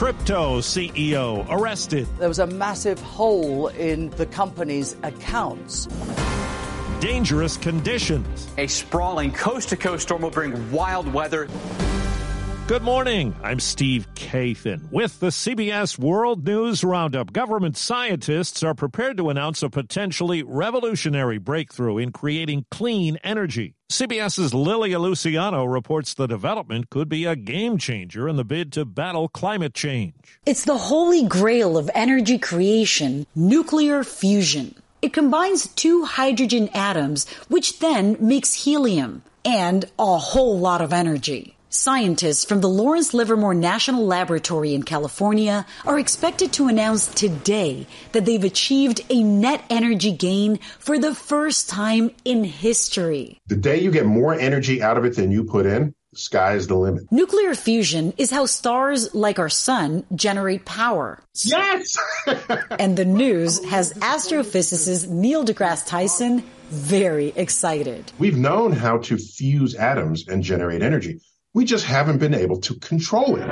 Crypto CEO arrested. There was a massive hole in the company's accounts. Dangerous conditions. A sprawling coast to coast storm will bring wild weather. Good morning. I'm Steve Kathan with the CBS World News Roundup. Government scientists are prepared to announce a potentially revolutionary breakthrough in creating clean energy. CBS's Lilia Luciano reports the development could be a game changer in the bid to battle climate change. It's the holy grail of energy creation, nuclear fusion. It combines two hydrogen atoms, which then makes helium and a whole lot of energy. Scientists from the Lawrence Livermore National Laboratory in California are expected to announce today that they've achieved a net energy gain for the first time in history. The day you get more energy out of it than you put in, the sky is the limit. Nuclear fusion is how stars like our sun generate power. Yes! and the news has astrophysicist Neil deGrasse Tyson very excited. We've known how to fuse atoms and generate energy. We just haven't been able to control it.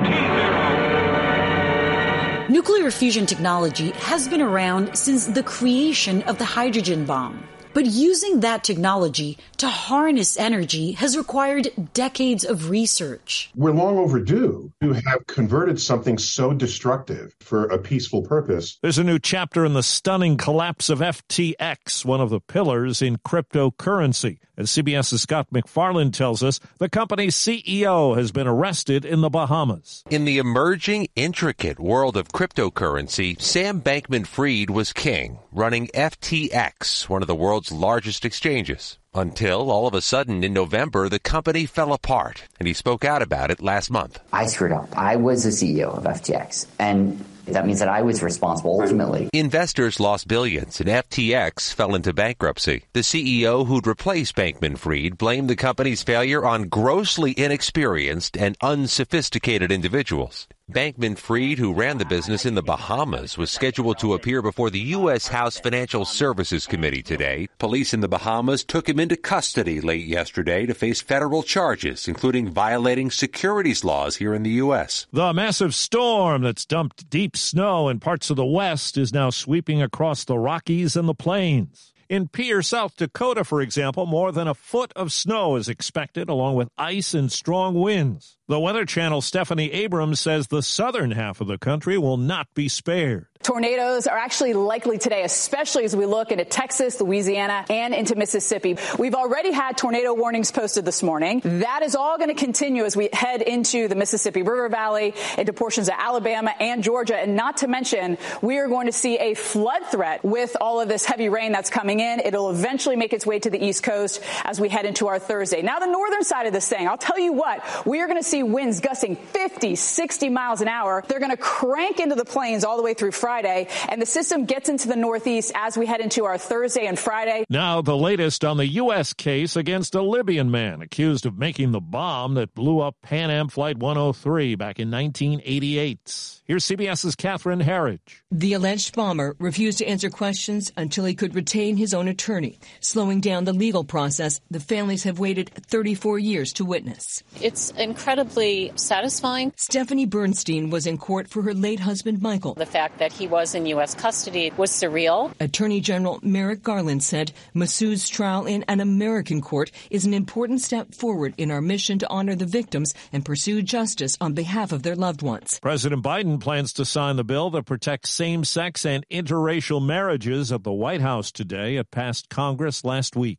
Nuclear fusion technology has been around since the creation of the hydrogen bomb. But using that technology to harness energy has required decades of research. We're long overdue to have converted something so destructive for a peaceful purpose. There's a new chapter in the stunning collapse of FTX, one of the pillars in cryptocurrency. As CBS's Scott MacFarlane tells us, the company's CEO has been arrested in the Bahamas. In the emerging, intricate world of cryptocurrency, Sam Bankman Fried was king, running FTX, one of the world's largest exchanges. Until all of a sudden in November, the company fell apart, and he spoke out about it last month. I screwed up. I was the CEO of FTX, and that means that I was responsible ultimately. Investors lost billions and FTX fell into bankruptcy. The CEO who'd replaced Bankman Fried blamed the company's failure on grossly inexperienced and unsophisticated individuals. Bankman Fried, who ran the business in the Bahamas, was scheduled to appear before the U.S. House Financial Services Committee today. Police in the Bahamas took him into custody late yesterday to face federal charges, including violating securities laws here in the U.S. The massive storm that's dumped deep snow in parts of the West is now sweeping across the Rockies and the plains. In Pierre, South Dakota, for example, more than a foot of snow is expected, along with ice and strong winds. The Weather Channel's Stephanie Abrams says the southern half of the country will not be spared. Tornadoes are actually likely today, especially as we look into Texas, Louisiana, and into Mississippi. We've already had tornado warnings posted this morning. That is all going to continue as we head into the Mississippi River Valley, into portions of Alabama and Georgia. And not to mention, we are going to see a flood threat with all of this heavy rain that's coming in. It'll eventually make its way to the East Coast as we head into our Thursday. Now, the northern side of this thing, I'll tell you what, we are going to see winds gusting 50, 60 miles an hour. They're going to crank into the plains all the way through Friday. Friday, and the system gets into the Northeast as we head into our Thursday and Friday. Now, the latest on the U.S. case against a Libyan man accused of making the bomb that blew up Pan Am Flight 103 back in 1988. Here's CBS's Catherine Herridge. The alleged bomber refused to answer questions until he could retain his own attorney, slowing down the legal process the families have waited 34 years to witness. It's incredibly satisfying. Stephanie Bernstein was in court for her late husband, Michael. The fact that he was in U.S. custody was surreal. Attorney General Merrick Garland said Masood's trial in an American court is an important step forward in our mission to honor the victims and pursue justice on behalf of their loved ones. President Biden plans to sign the bill that protects same sex and interracial marriages at the White House today. It passed Congress last week.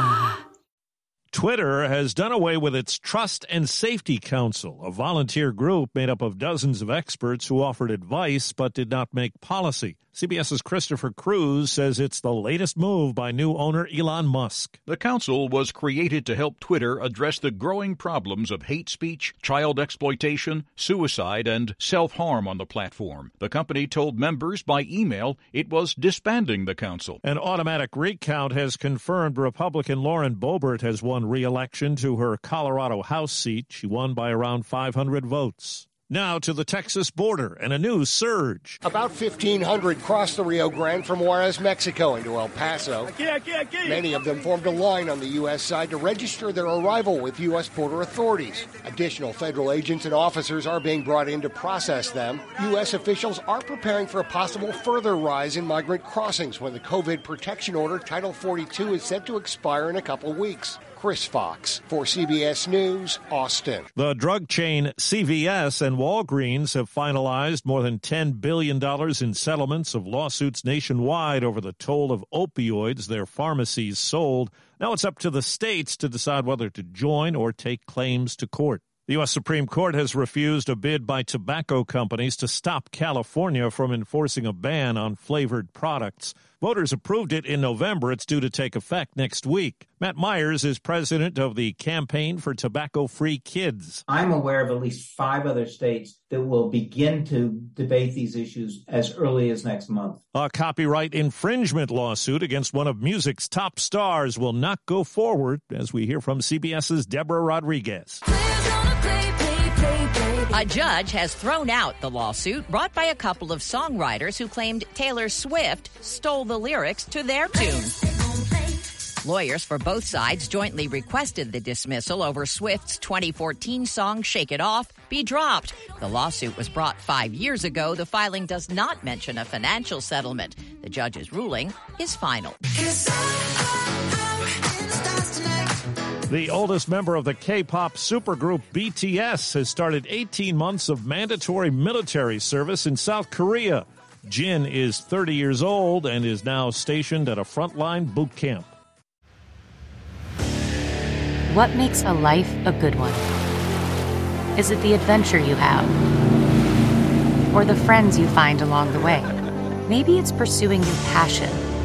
Twitter has done away with its Trust and Safety Council, a volunteer group made up of dozens of experts who offered advice but did not make policy. CBS's Christopher Cruz says it's the latest move by new owner Elon Musk. The council was created to help Twitter address the growing problems of hate speech, child exploitation, suicide, and self harm on the platform. The company told members by email it was disbanding the council. An automatic recount has confirmed Republican Lauren Boebert has won re election to her Colorado House seat. She won by around 500 votes. Now to the Texas border and a new surge. About 1,500 crossed the Rio Grande from Juarez, Mexico into El Paso. Many of them formed a line on the U.S. side to register their arrival with U.S. border authorities. Additional federal agents and officers are being brought in to process them. U.S. officials are preparing for a possible further rise in migrant crossings when the COVID protection order, Title 42, is set to expire in a couple weeks. Chris Fox for CBS News, Austin. The drug chain CVS and Walgreens have finalized more than $10 billion in settlements of lawsuits nationwide over the toll of opioids their pharmacies sold. Now it's up to the states to decide whether to join or take claims to court. The U.S. Supreme Court has refused a bid by tobacco companies to stop California from enforcing a ban on flavored products. Voters approved it in November. It's due to take effect next week. Matt Myers is president of the Campaign for Tobacco Free Kids. I'm aware of at least five other states that will begin to debate these issues as early as next month. A copyright infringement lawsuit against one of music's top stars will not go forward, as we hear from CBS's Deborah Rodriguez. A judge has thrown out the lawsuit brought by a couple of songwriters who claimed Taylor Swift stole the lyrics to their tune. Lawyers for both sides jointly requested the dismissal over Swift's 2014 song Shake It Off be dropped. The lawsuit was brought five years ago. The filing does not mention a financial settlement. The judge's ruling is final. The oldest member of the K pop supergroup BTS has started 18 months of mandatory military service in South Korea. Jin is 30 years old and is now stationed at a frontline boot camp. What makes a life a good one? Is it the adventure you have? Or the friends you find along the way? Maybe it's pursuing your passion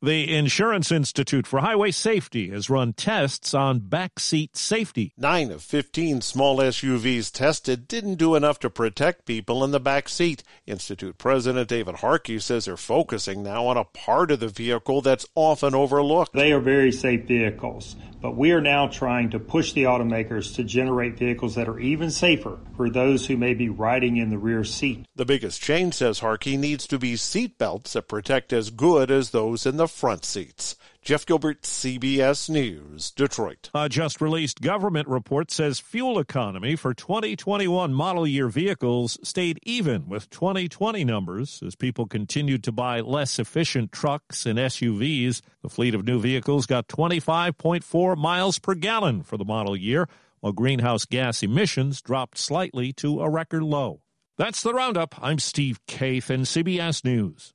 The Insurance Institute for Highway Safety has run tests on backseat safety. Nine of 15 small SUVs tested didn't do enough to protect people in the back seat. Institute President David Harkey says they're focusing now on a part of the vehicle that's often overlooked. They are very safe vehicles, but we are now trying to push the automakers to generate vehicles that are even safer for those who may be riding in the rear seat. The biggest change, says Harkey, needs to be seat belts that protect as good as those in the front seats. Jeff Gilbert, CBS News, Detroit. A just released government report says fuel economy for 2021 model year vehicles stayed even with 2020 numbers as people continued to buy less efficient trucks and SUVs. The fleet of new vehicles got 25.4 miles per gallon for the model year, while greenhouse gas emissions dropped slightly to a record low. That's the roundup. I'm Steve Kathan CBS News.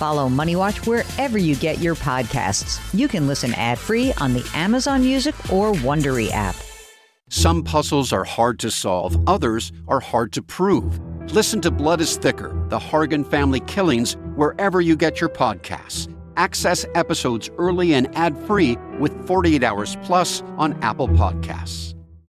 Follow Money Watch wherever you get your podcasts. You can listen ad-free on the Amazon Music or Wondery app. Some puzzles are hard to solve, others are hard to prove. Listen to Blood is Thicker, the Hargan family killings, wherever you get your podcasts. Access episodes early and ad-free with 48 hours plus on Apple Podcasts.